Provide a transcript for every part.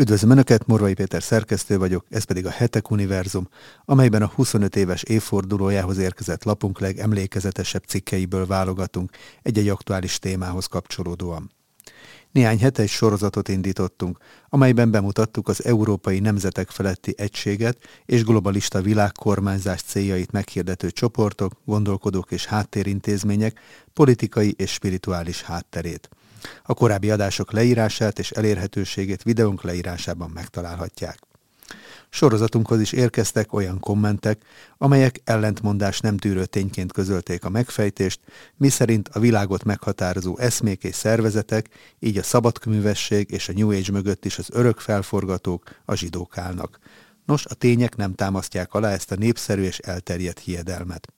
Üdvözlöm Önöket, Morvai Péter szerkesztő vagyok, ez pedig a Hetek Univerzum, amelyben a 25 éves évfordulójához érkezett lapunk legemlékezetesebb cikkeiből válogatunk egy-egy aktuális témához kapcsolódóan. Néhány hete egy sorozatot indítottunk, amelyben bemutattuk az európai nemzetek feletti egységet és globalista világkormányzás céljait meghirdető csoportok, gondolkodók és háttérintézmények politikai és spirituális hátterét. A korábbi adások leírását és elérhetőségét videónk leírásában megtalálhatják. Sorozatunkhoz is érkeztek olyan kommentek, amelyek ellentmondás nem tűrő tényként közölték a megfejtést, miszerint a világot meghatározó eszmék és szervezetek, így a szabadkművesség és a New Age mögött is az örök felforgatók, a zsidók állnak. Nos, a tények nem támasztják alá ezt a népszerű és elterjedt hiedelmet.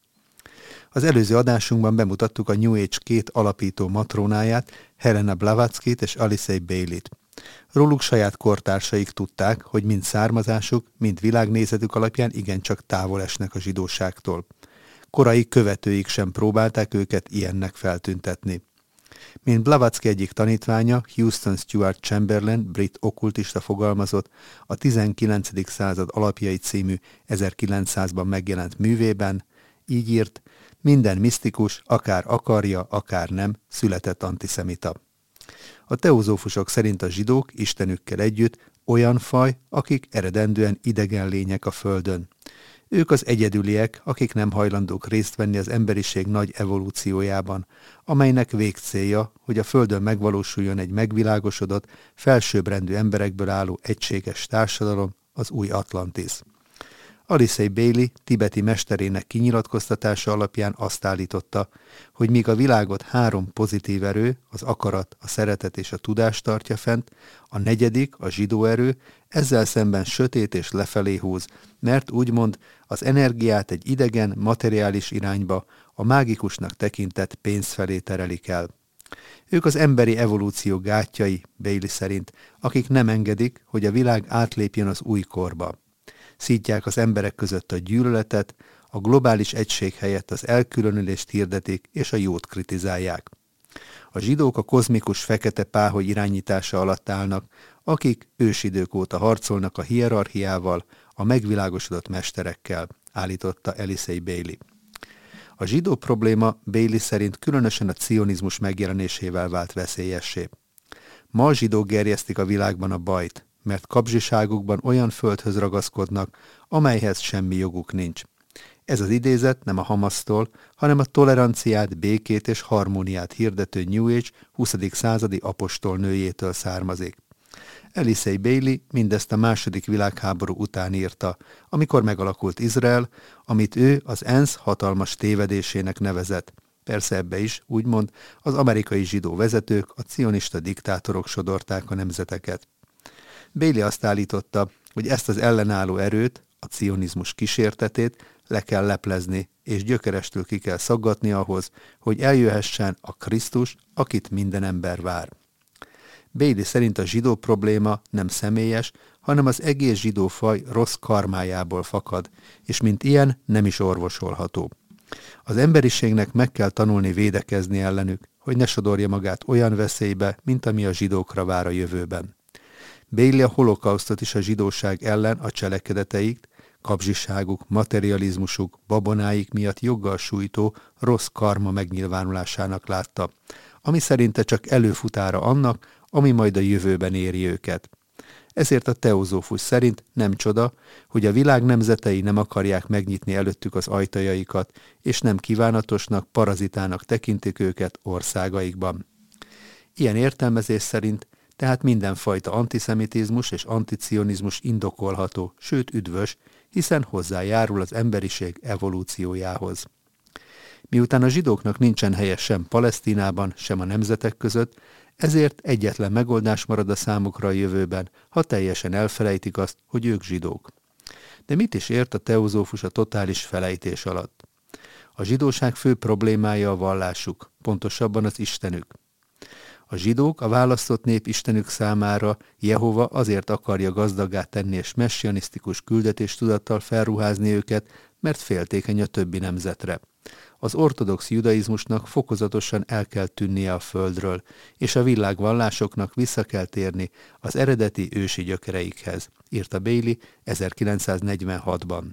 Az előző adásunkban bemutattuk a New Age két alapító matrónáját, Helena Blavatsky-t és Alice Bailey-t. Róluk saját kortársaik tudták, hogy mind származásuk, mind világnézetük alapján igencsak távol esnek a zsidóságtól. Korai követőik sem próbálták őket ilyennek feltüntetni. Mint Blavatsky egyik tanítványa, Houston Stuart Chamberlain, brit okkultista fogalmazott, a 19. század alapjai című 1900-ban megjelent művében, így írt, minden misztikus, akár akarja, akár nem, született antiszemita. A teozófusok szerint a zsidók Istenükkel együtt olyan faj, akik eredendően idegen lények a Földön. Ők az egyedüliek, akik nem hajlandók részt venni az emberiség nagy evolúciójában, amelynek végcélja, hogy a Földön megvalósuljon egy megvilágosodott, felsőbbrendű emberekből álló egységes társadalom, az új Atlantis. Alice Bailey tibeti mesterének kinyilatkoztatása alapján azt állította, hogy míg a világot három pozitív erő, az akarat, a szeretet és a tudás tartja fent, a negyedik, a zsidó erő, ezzel szemben sötét és lefelé húz, mert úgymond az energiát egy idegen, materiális irányba, a mágikusnak tekintett pénz felé terelik el. Ők az emberi evolúció gátjai, Bailey szerint, akik nem engedik, hogy a világ átlépjen az új korba szítják az emberek között a gyűlöletet, a globális egység helyett az elkülönülést hirdetik és a jót kritizálják. A zsidók a kozmikus fekete páholy irányítása alatt állnak, akik ősidők óta harcolnak a hierarchiával, a megvilágosodott mesterekkel, állította Elisei Bailey. A zsidó probléma Bailey szerint különösen a cionizmus megjelenésével vált veszélyessé. Ma a zsidók gerjesztik a világban a bajt, mert kapzsiságukban olyan földhöz ragaszkodnak, amelyhez semmi joguk nincs. Ez az idézet nem a Hamasztól, hanem a toleranciát, békét és harmóniát hirdető New Age 20. századi apostol nőjétől származik. Elisei Bailey mindezt a második világháború után írta, amikor megalakult Izrael, amit ő az ENSZ hatalmas tévedésének nevezett. Persze ebbe is, úgymond, az amerikai zsidó vezetők, a cionista diktátorok sodorták a nemzeteket. Bailey azt állította, hogy ezt az ellenálló erőt, a cionizmus kísértetét le kell leplezni, és gyökerestől ki kell szaggatni ahhoz, hogy eljöhessen a Krisztus, akit minden ember vár. Bailey szerint a zsidó probléma nem személyes, hanem az egész zsidó faj rossz karmájából fakad, és mint ilyen nem is orvosolható. Az emberiségnek meg kell tanulni védekezni ellenük, hogy ne sodorja magát olyan veszélybe, mint ami a zsidókra vár a jövőben. Bailey a holokausztot is a zsidóság ellen a cselekedeteik, kapzsiságuk, materializmusuk, babonáik miatt joggal sújtó rossz karma megnyilvánulásának látta, ami szerinte csak előfutára annak, ami majd a jövőben éri őket. Ezért a teozófus szerint nem csoda, hogy a világ nemzetei nem akarják megnyitni előttük az ajtajaikat, és nem kívánatosnak, parazitának tekintik őket országaikban. Ilyen értelmezés szerint tehát mindenfajta antiszemitizmus és anticionizmus indokolható, sőt üdvös, hiszen hozzájárul az emberiség evolúciójához. Miután a zsidóknak nincsen helye sem Palesztinában, sem a nemzetek között, ezért egyetlen megoldás marad a számukra a jövőben, ha teljesen elfelejtik azt, hogy ők zsidók. De mit is ért a teozófus a totális felejtés alatt? A zsidóság fő problémája a vallásuk, pontosabban az Istenük. A zsidók a választott nép Istenük számára Jehova azért akarja gazdagát tenni és messianisztikus küldetés tudattal felruházni őket, mert féltékeny a többi nemzetre. az ortodox judaizmusnak fokozatosan el kell tűnnie a földről, és a világvallásoknak vissza kell térni az eredeti ősi gyökereikhez, írta Bailey 1946-ban.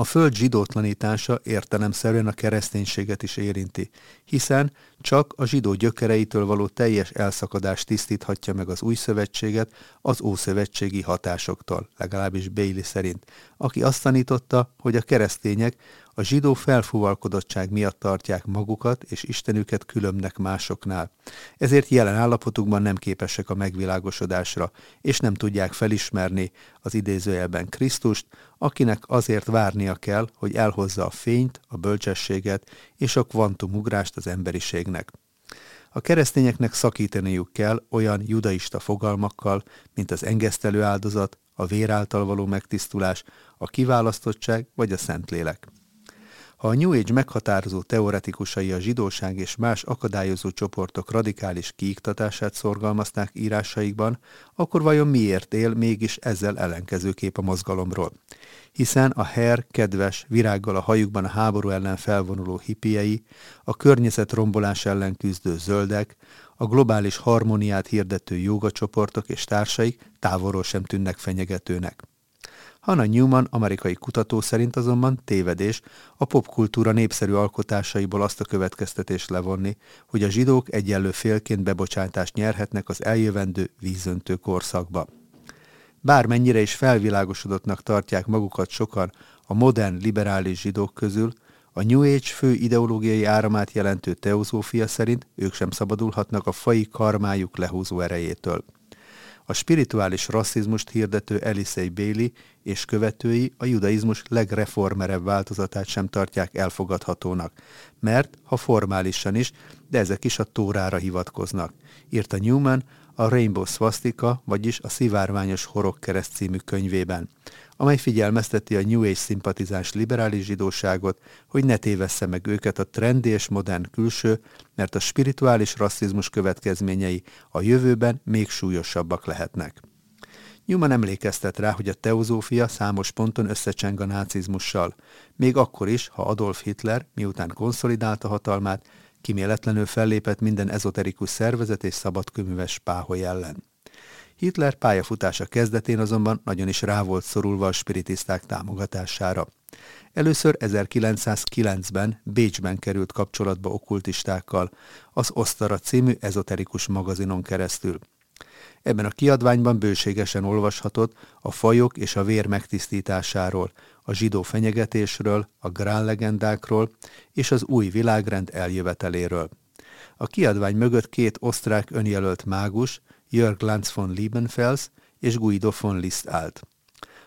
A föld zsidótlanítása értelemszerűen a kereszténységet is érinti, hiszen csak a zsidó gyökereitől való teljes elszakadás tisztíthatja meg az új szövetséget az ószövetségi hatásoktól, legalábbis Bailey szerint, aki azt tanította, hogy a keresztények a zsidó felfúvalkodottság miatt tartják magukat és Istenüket különbnek másoknál. Ezért jelen állapotukban nem képesek a megvilágosodásra, és nem tudják felismerni az idézőjelben Krisztust, akinek azért várnia kell, hogy elhozza a fényt, a bölcsességet és a kvantumugrást az emberiségnek. A keresztényeknek szakítaniuk kell olyan judaista fogalmakkal, mint az engesztelő áldozat, a vér által való megtisztulás, a kiválasztottság vagy a Szentlélek. Ha a New Age meghatározó teoretikusai a zsidóság és más akadályozó csoportok radikális kiiktatását szorgalmazták írásaikban, akkor vajon miért él mégis ezzel ellenkező kép a mozgalomról? Hiszen a her kedves, virággal a hajukban a háború ellen felvonuló hippiei, a környezet rombolás ellen küzdő zöldek, a globális harmóniát hirdető jogacsoportok és társaik távolról sem tűnnek fenyegetőnek. Hannah Newman, amerikai kutató szerint azonban tévedés a popkultúra népszerű alkotásaiból azt a következtetést levonni, hogy a zsidók egyenlő félként bebocsátást nyerhetnek az eljövendő vízöntő korszakba. Bármennyire is felvilágosodottnak tartják magukat sokan a modern liberális zsidók közül, a New Age fő ideológiai áramát jelentő teozófia szerint ők sem szabadulhatnak a fai karmájuk lehúzó erejétől. A spirituális rasszizmust hirdető Elisei Bailey és követői a judaizmus legreformerebb változatát sem tartják elfogadhatónak, mert, ha formálisan is, de ezek is a tórára hivatkoznak, írta Newman a Rainbow Swastika, vagyis a Szivárványos Horog kereszt című könyvében, amely figyelmezteti a New Age szimpatizáns liberális zsidóságot, hogy ne tévessze meg őket a trendi és modern külső, mert a spirituális rasszizmus következményei a jövőben még súlyosabbak lehetnek. Newman emlékeztet rá, hogy a teozófia számos ponton összecseng a nácizmussal, még akkor is, ha Adolf Hitler, miután konszolidálta hatalmát, kiméletlenül fellépett minden ezoterikus szervezet és szabadköműves páholy ellen. Hitler pályafutása kezdetén azonban nagyon is rá volt szorulva a spiritiszták támogatására. Először 1909-ben Bécsben került kapcsolatba okkultistákkal, az Osztara című ezoterikus magazinon keresztül. Ebben a kiadványban bőségesen olvashatott a fajok és a vér megtisztításáról, a zsidó fenyegetésről, a grál legendákról és az új világrend eljöveteléről. A kiadvány mögött két osztrák önjelölt mágus, Jörg Lanz von Liebenfels és Guido von Liszt állt.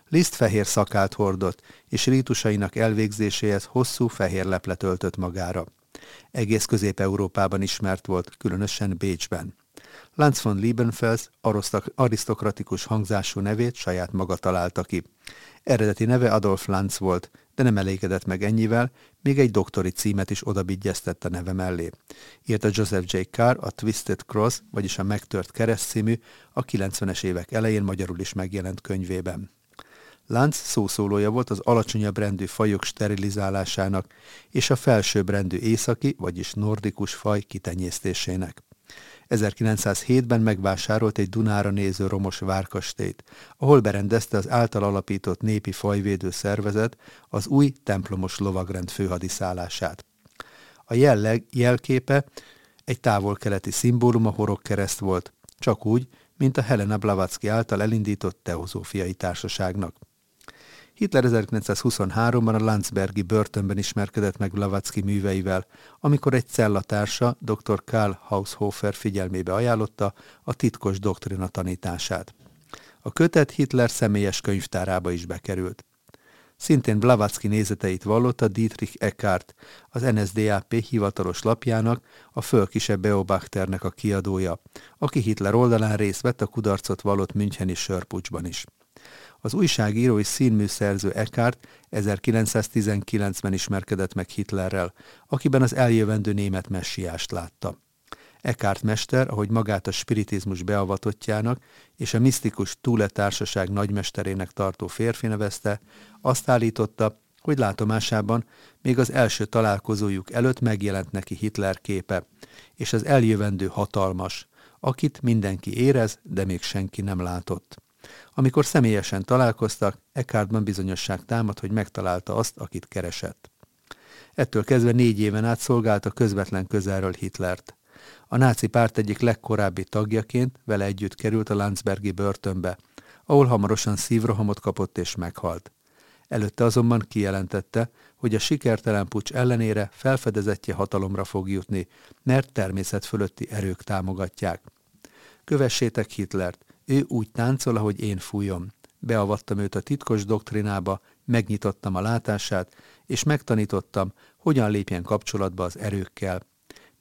Liszt fehér szakált hordott, és rítusainak elvégzéséhez hosszú fehér leplet öltött magára. Egész Közép-Európában ismert volt, különösen Bécsben. Lanz von Liebenfels arisztokratikus hangzású nevét saját maga találta ki. Eredeti neve Adolf Lanz volt, de nem elégedett meg ennyivel, még egy doktori címet is odabigyeztett a neve mellé. Írta Joseph J. Carr a Twisted Cross, vagyis a Megtört Kereszt című, a 90-es évek elején magyarul is megjelent könyvében. Lánc szószólója volt az alacsonyabb rendű fajok sterilizálásának és a felsőbb rendű északi, vagyis nordikus faj kitenyésztésének. 1907-ben megvásárolt egy Dunára néző romos várkastélyt, ahol berendezte az által alapított népi fajvédő szervezet az új templomos lovagrend főhadiszállását. A jelleg jelképe egy távol-keleti szimbólum a horog kereszt volt, csak úgy, mint a Helena Blavatsky által elindított teozófiai társaságnak. Hitler 1923-ban a Landsbergi börtönben ismerkedett meg Blavatsky műveivel, amikor egy cellatársa dr. Karl Haushofer figyelmébe ajánlotta a titkos doktrina tanítását. A kötet Hitler személyes könyvtárába is bekerült. Szintén Blavatsky nézeteit vallotta Dietrich Eckart, az NSDAP hivatalos lapjának, a Fölkise Beobachternek a kiadója, aki Hitler oldalán részt vett a kudarcot vallott Müncheni sörpucsban is. Az újságíró és színműszerző Eckhart 1919-ben ismerkedett meg Hitlerrel, akiben az eljövendő német messiást látta. Eckhart mester, ahogy magát a spiritizmus beavatottjának és a misztikus túletársaság nagymesterének tartó férfi nevezte, azt állította, hogy látomásában még az első találkozójuk előtt megjelent neki Hitler képe, és az eljövendő hatalmas, akit mindenki érez, de még senki nem látott. Amikor személyesen találkoztak, Eckhartban bizonyosság támad, hogy megtalálta azt, akit keresett. Ettől kezdve négy éven át szolgálta közvetlen közelről Hitlert. A náci párt egyik legkorábbi tagjaként vele együtt került a Landsbergi börtönbe, ahol hamarosan szívrohamot kapott és meghalt. Előtte azonban kijelentette, hogy a sikertelen pucs ellenére felfedezetje hatalomra fog jutni, mert természet fölötti erők támogatják. Kövessétek Hitlert, ő úgy táncol, ahogy én fújom. Beavattam őt a titkos doktrinába, megnyitottam a látását, és megtanítottam, hogyan lépjen kapcsolatba az erőkkel.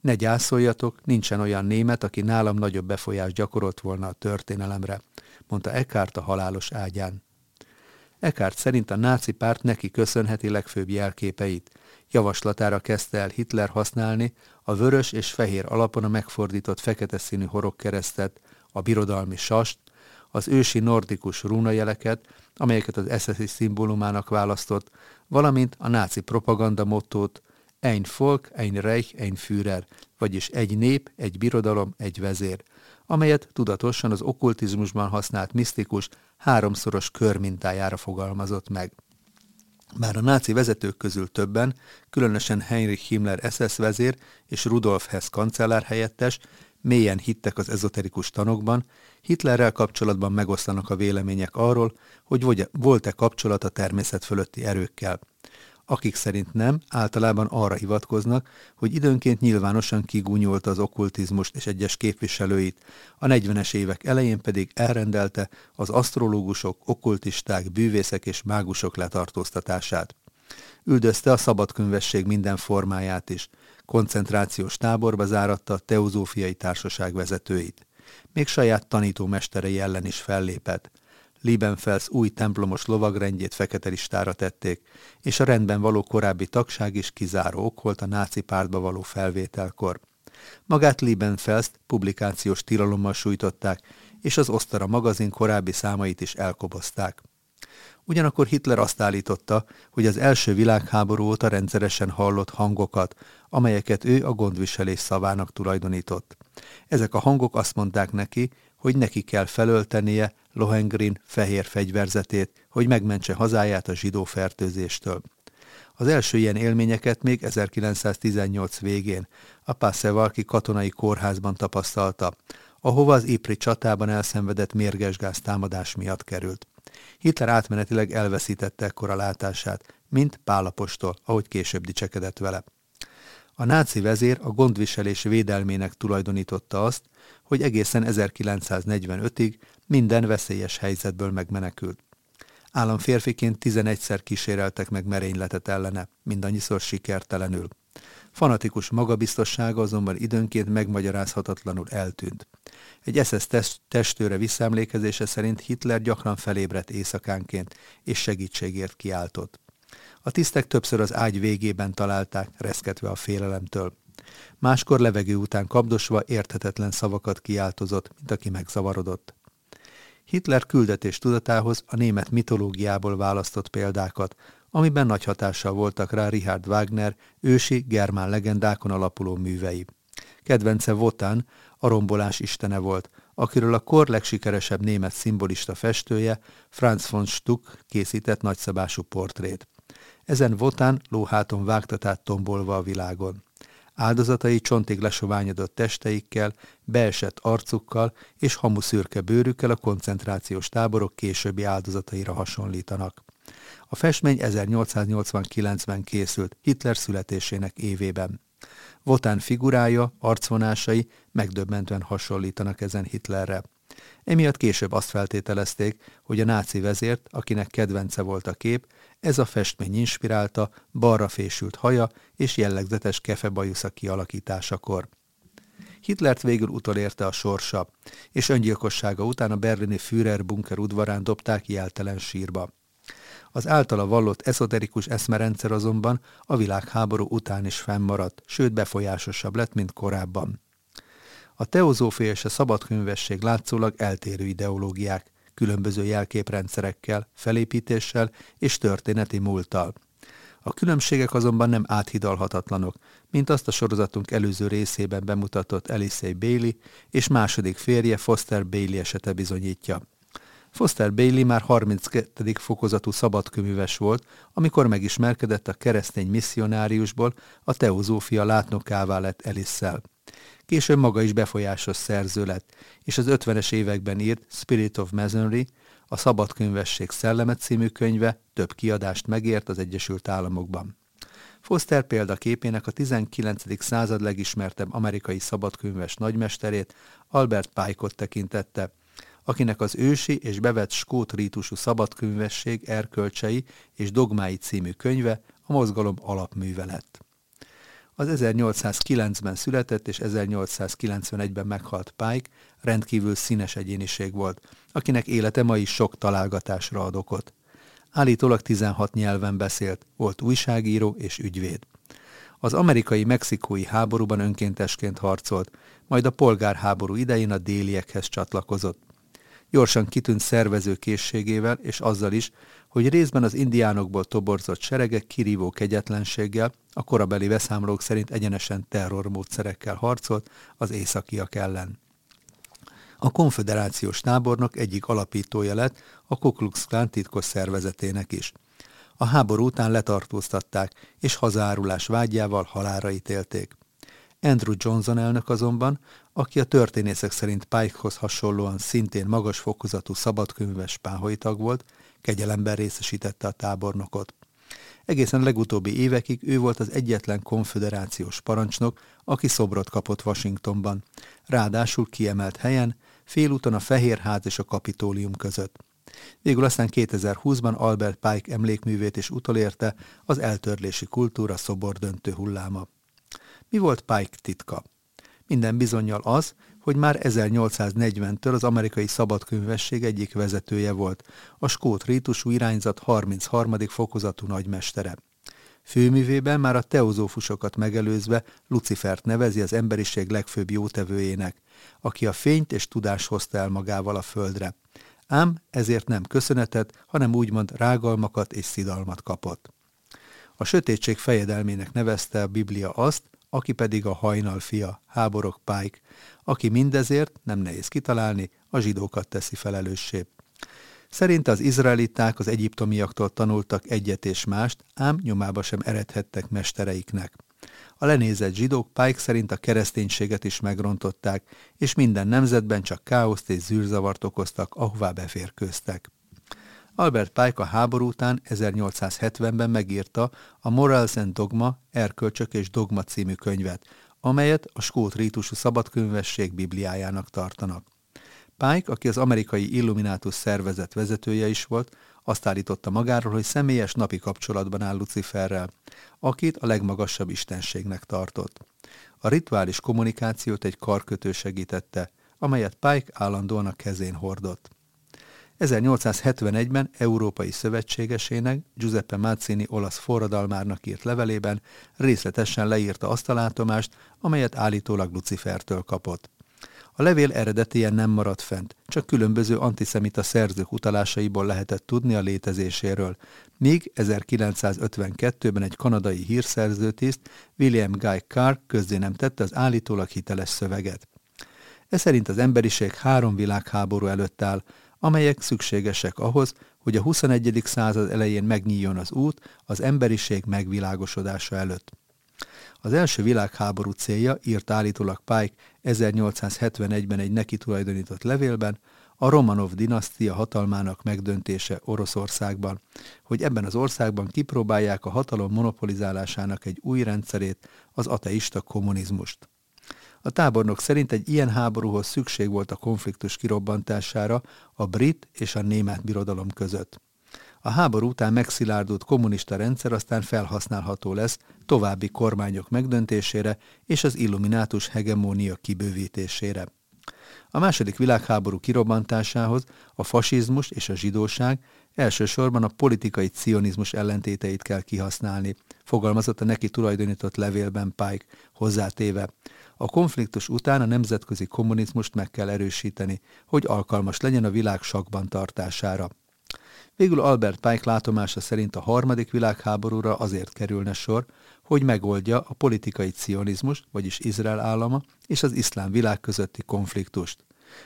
Ne gyászoljatok, nincsen olyan német, aki nálam nagyobb befolyást gyakorolt volna a történelemre, mondta Eckhart a halálos ágyán. Eckhart szerint a náci párt neki köszönheti legfőbb jelképeit. Javaslatára kezdte el Hitler használni a vörös és fehér alapon a megfordított fekete színű horogkeresztet, a birodalmi sast, az ősi nordikus rúnajeleket, amelyeket az SS szimbólumának választott, valamint a náci propaganda mottót Ein Volk, ein Reich, ein Führer, vagyis egy nép, egy birodalom, egy vezér, amelyet tudatosan az okkultizmusban használt misztikus háromszoros kör mintájára fogalmazott meg. Már a náci vezetők közül többen, különösen Heinrich Himmler SS vezér és Rudolf Hess kancellár helyettes mélyen hittek az ezoterikus tanokban, Hitlerrel kapcsolatban megosztanak a vélemények arról, hogy volt-e kapcsolat a természet fölötti erőkkel. Akik szerint nem, általában arra hivatkoznak, hogy időnként nyilvánosan kigúnyolta az okkultizmust és egyes képviselőit, a 40-es évek elején pedig elrendelte az asztrológusok, okkultisták, bűvészek és mágusok letartóztatását. Üldözte a szabadkönyvesség minden formáját is, koncentrációs táborba záratta a teozófiai társaság vezetőit. Még saját tanítómesterei ellen is fellépett. Liebenfels új templomos lovagrendjét fekete listára tették, és a rendben való korábbi tagság is kizáró ok volt a náci pártba való felvételkor. Magát Liebenfels publikációs tilalommal sújtották, és az Osztara magazin korábbi számait is elkobozták. Ugyanakkor Hitler azt állította, hogy az első világháború óta rendszeresen hallott hangokat, amelyeket ő a gondviselés szavának tulajdonított. Ezek a hangok azt mondták neki, hogy neki kell felöltenie Lohengrin fehér fegyverzetét, hogy megmentse hazáját a zsidó fertőzéstől. Az első ilyen élményeket még 1918 végén a Passevalki katonai kórházban tapasztalta, ahova az Ipri csatában elszenvedett mérgesgáz támadás miatt került. Hitler átmenetileg elveszítette ekkora látását, mint Pálapostól, ahogy később dicsekedett vele. A náci vezér a gondviselés védelmének tulajdonította azt, hogy egészen 1945-ig minden veszélyes helyzetből megmenekült. Államférfiként 11-szer kíséreltek meg merényletet ellene, mindannyiszor sikertelenül. Fanatikus magabiztossága azonban időnként megmagyarázhatatlanul eltűnt. Egy SS testőre visszaemlékezése szerint Hitler gyakran felébredt éjszakánként, és segítségért kiáltott. A tisztek többször az ágy végében találták, reszketve a félelemtől. Máskor levegő után kapdosva érthetetlen szavakat kiáltozott, mint aki megzavarodott. Hitler küldetés tudatához a német mitológiából választott példákat, amiben nagy hatással voltak rá Richard Wagner ősi germán legendákon alapuló művei. Kedvence Wotan, a rombolás istene volt, akiről a kor legsikeresebb német szimbolista festője Franz von Stuck készített nagyszabású portrét. Ezen Wotan lóháton vágtatát tombolva a világon. Áldozatai csontig lesoványodott testeikkel, beesett arcukkal és hamuszürke bőrükkel a koncentrációs táborok későbbi áldozataira hasonlítanak. A festmény 1889-ben készült, Hitler születésének évében. Votán figurája, arcvonásai megdöbbentően hasonlítanak ezen Hitlerre. Emiatt később azt feltételezték, hogy a náci vezért, akinek kedvence volt a kép, ez a festmény inspirálta balra fésült haja és jellegzetes kefebajusza kialakításakor. Hitlert végül utolérte a sorsa, és öngyilkossága után a berlini Führer bunker udvarán dobták jeltelen sírba. Az általa vallott ezoterikus eszmerendszer azonban a világháború után is fennmaradt, sőt befolyásosabb lett, mint korábban. A teozófia és a szabadkönyvesség látszólag eltérő ideológiák, különböző jelképrendszerekkel, felépítéssel és történeti múlttal. A különbségek azonban nem áthidalhatatlanok, mint azt a sorozatunk előző részében bemutatott Elisei Bailey és második férje Foster Bailey esete bizonyítja. Foster Bailey már 32. fokozatú szabadköműves volt, amikor megismerkedett a keresztény misszionáriusból, a teozófia látnokává lett Elisszel. Később maga is befolyásos szerző lett, és az 50-es években írt Spirit of Masonry, a Szabadkönyvesség szelleme című könyve több kiadást megért az Egyesült Államokban. Foster példaképének a 19. század legismertebb amerikai szabadkönyves nagymesterét, Albert Pike-ot tekintette, akinek az ősi és bevett skót rítusú szabadkönyvesség erkölcsei és dogmái című könyve a mozgalom alapműve lett. Az 1809-ben született és 1891-ben meghalt Pike rendkívül színes egyéniség volt, akinek élete ma is sok találgatásra ad okot. Állítólag 16 nyelven beszélt, volt újságíró és ügyvéd. Az amerikai-mexikói háborúban önkéntesként harcolt, majd a polgárháború idején a déliekhez csatlakozott. Gyorsan kitűnt szervező készségével és azzal is, hogy részben az indiánokból toborzott seregek kirívó kegyetlenséggel, a korabeli beszámolók szerint egyenesen terrormódszerekkel harcolt az északiak ellen. A konfederációs tábornok egyik alapítója lett a Ku Klux Klan titkos szervezetének is. A háború után letartóztatták, és hazárulás vágyával halára ítélték. Andrew Johnson elnök azonban, aki a történészek szerint Pikehoz hasonlóan szintén magas fokozatú szabadkönyves páholy tag volt, kegyelemben részesítette a tábornokot. Egészen legutóbbi évekig ő volt az egyetlen konföderációs parancsnok, aki szobrot kapott Washingtonban, ráadásul kiemelt helyen, félúton a Fehérház és a Kapitólium között. Végül aztán 2020-ban Albert Pike emlékművét is utolérte az eltörlési kultúra szobordöntő hulláma. Mi volt Pike titka? Minden bizonyal az, hogy már 1840-től az amerikai szabadkönyvesség egyik vezetője volt, a skót rítusú irányzat 33. fokozatú nagymestere. Főművében már a teozófusokat megelőzve Lucifert nevezi az emberiség legfőbb jótevőjének, aki a fényt és tudást hozta el magával a földre. Ám ezért nem köszönetet, hanem úgymond rágalmakat és szidalmat kapott. A sötétség fejedelmének nevezte a Biblia azt, aki pedig a hajnal fia, háborok Pike, aki mindezért, nem nehéz kitalálni, a zsidókat teszi felelőssé. Szerinte az izraeliták az egyiptomiaktól tanultak egyet és mást, ám nyomába sem eredhettek mestereiknek. A lenézett zsidók Pike szerint a kereszténységet is megrontották, és minden nemzetben csak káoszt és zűrzavart okoztak, ahová beférkőztek. Albert Pike a háború után 1870-ben megírta a Morals and Dogma, Erkölcsök és Dogma című könyvet, amelyet a skót rítusú szabadkönyvesség bibliájának tartanak. Pike, aki az amerikai Illuminátus szervezet vezetője is volt, azt állította magáról, hogy személyes napi kapcsolatban áll Luciferrel, akit a legmagasabb istenségnek tartott. A rituális kommunikációt egy karkötő segítette, amelyet Pike állandóan a kezén hordott. 1871-ben Európai Szövetségesének Giuseppe Mazzini olasz forradalmárnak írt levelében részletesen leírta azt a látomást, amelyet állítólag Lucifertől kapott. A levél eredetien nem maradt fent, csak különböző antiszemita szerzők utalásaiból lehetett tudni a létezéséről, míg 1952-ben egy kanadai hírszerzőtiszt, William Guy Carr közzé nem tette az állítólag hiteles szöveget. Ez szerint az emberiség három világháború előtt áll, amelyek szükségesek ahhoz, hogy a 21. század elején megnyíljon az út az emberiség megvilágosodása előtt. Az első világháború célja, írt állítólag Pike 1871-ben egy neki tulajdonított levélben, a Romanov dinasztia hatalmának megdöntése Oroszországban, hogy ebben az országban kipróbálják a hatalom monopolizálásának egy új rendszerét, az ateista kommunizmust. A tábornok szerint egy ilyen háborúhoz szükség volt a konfliktus kirobbantására a brit és a német birodalom között. A háború után megszilárdult kommunista rendszer aztán felhasználható lesz további kormányok megdöntésére és az illuminátus hegemónia kibővítésére. A második világháború kirobbantásához a fasizmus és a zsidóság elsősorban a politikai cionizmus ellentéteit kell kihasználni, fogalmazott a neki tulajdonított levélben Pike, hozzátéve. A konfliktus után a nemzetközi kommunizmust meg kell erősíteni, hogy alkalmas legyen a világ sakban tartására. Végül Albert Pike látomása szerint a harmadik világháborúra azért kerülne sor, hogy megoldja a politikai cionizmus, vagyis Izrael állama és az iszlám világ közötti konfliktust.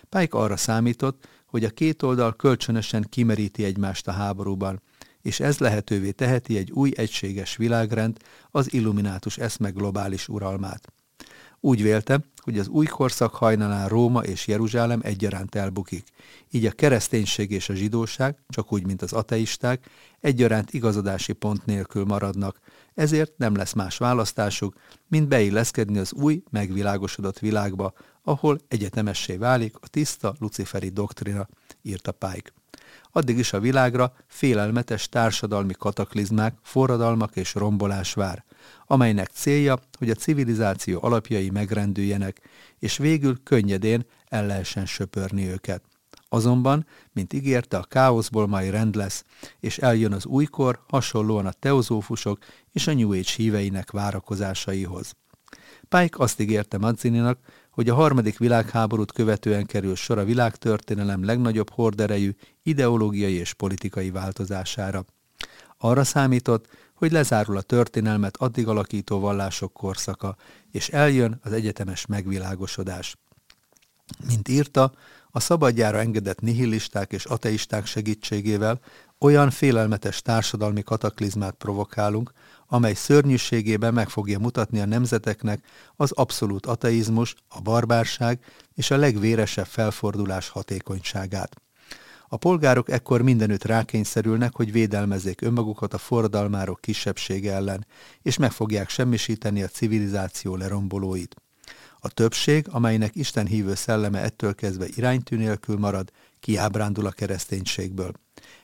Pike arra számított, hogy a két oldal kölcsönösen kimeríti egymást a háborúban, és ez lehetővé teheti egy új egységes világrend, az illuminátus eszme globális uralmát. Úgy vélte, hogy az új korszak hajnalán Róma és Jeruzsálem egyaránt elbukik, így a kereszténység és a zsidóság, csak úgy, mint az ateisták, egyaránt igazodási pont nélkül maradnak, ezért nem lesz más választásuk, mint beilleszkedni az új, megvilágosodott világba, ahol egyetemessé válik a tiszta luciferi doktrina, írta Pike. Addig is a világra félelmetes társadalmi kataklizmák, forradalmak és rombolás vár, amelynek célja, hogy a civilizáció alapjai megrendüljenek, és végül könnyedén el lehessen söpörni őket. Azonban, mint ígérte, a káoszból majd rend lesz, és eljön az újkor hasonlóan a teozófusok és a New Age híveinek várakozásaihoz. Pike azt ígérte Mazzininak, hogy a harmadik világháborút követően kerül sor a világtörténelem legnagyobb horderejű ideológiai és politikai változására. Arra számított, hogy lezárul a történelmet addig alakító vallások korszaka, és eljön az egyetemes megvilágosodás. Mint írta, a szabadjára engedett nihilisták és ateisták segítségével olyan félelmetes társadalmi kataklizmát provokálunk, amely szörnyűségében meg fogja mutatni a nemzeteknek az abszolút ateizmus, a barbárság és a legvéresebb felfordulás hatékonyságát. A polgárok ekkor mindenütt rákényszerülnek, hogy védelmezzék önmagukat a forradalmárok kisebbsége ellen, és meg fogják semmisíteni a civilizáció lerombolóit. A többség, amelynek Isten hívő szelleme ettől kezdve iránytű nélkül marad, kiábrándul a kereszténységből.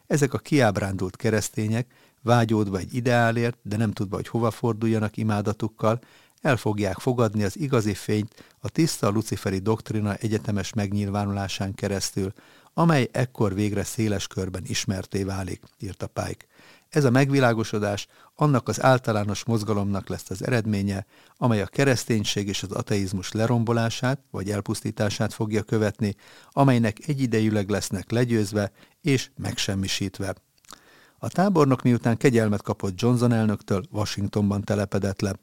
Ezek a kiábrándult keresztények, vágyódva egy ideálért, de nem tudva, hogy hova forduljanak imádatukkal, el fogják fogadni az igazi fényt a tiszta luciferi doktrina egyetemes megnyilvánulásán keresztül, amely ekkor végre széles körben ismerté válik, írta Pike. Ez a megvilágosodás annak az általános mozgalomnak lesz az eredménye, amely a kereszténység és az ateizmus lerombolását vagy elpusztítását fogja követni, amelynek egyidejűleg lesznek legyőzve és megsemmisítve. A tábornok miután kegyelmet kapott Johnson elnöktől, Washingtonban telepedett le.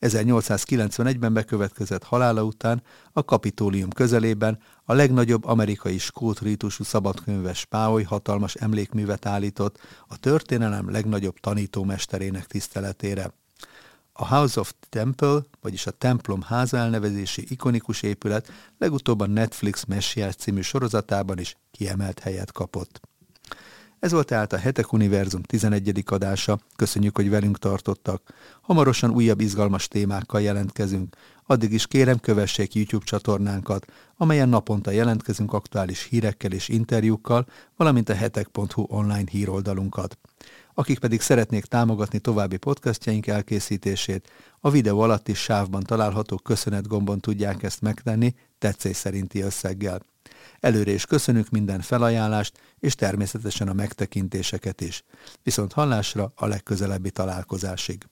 1891-ben bekövetkezett halála után a kapitólium közelében a legnagyobb amerikai skót rítusú szabadkönyves Páoly hatalmas emlékművet állított a történelem legnagyobb tanítómesterének tiszteletére. A House of Temple, vagyis a templom háza elnevezési ikonikus épület legutóbb a Netflix Messiás című sorozatában is kiemelt helyet kapott. Ez volt tehát a Hetek Univerzum 11. adása. Köszönjük, hogy velünk tartottak. Hamarosan újabb izgalmas témákkal jelentkezünk. Addig is kérem, kövessék YouTube csatornánkat, amelyen naponta jelentkezünk aktuális hírekkel és interjúkkal, valamint a hetek.hu online híroldalunkat. Akik pedig szeretnék támogatni további podcastjaink elkészítését, a videó alatti sávban található köszönet gombon tudják ezt megtenni tetszés szerinti összeggel. Előre is köszönünk minden felajánlást, és természetesen a megtekintéseket is. Viszont hallásra a legközelebbi találkozásig.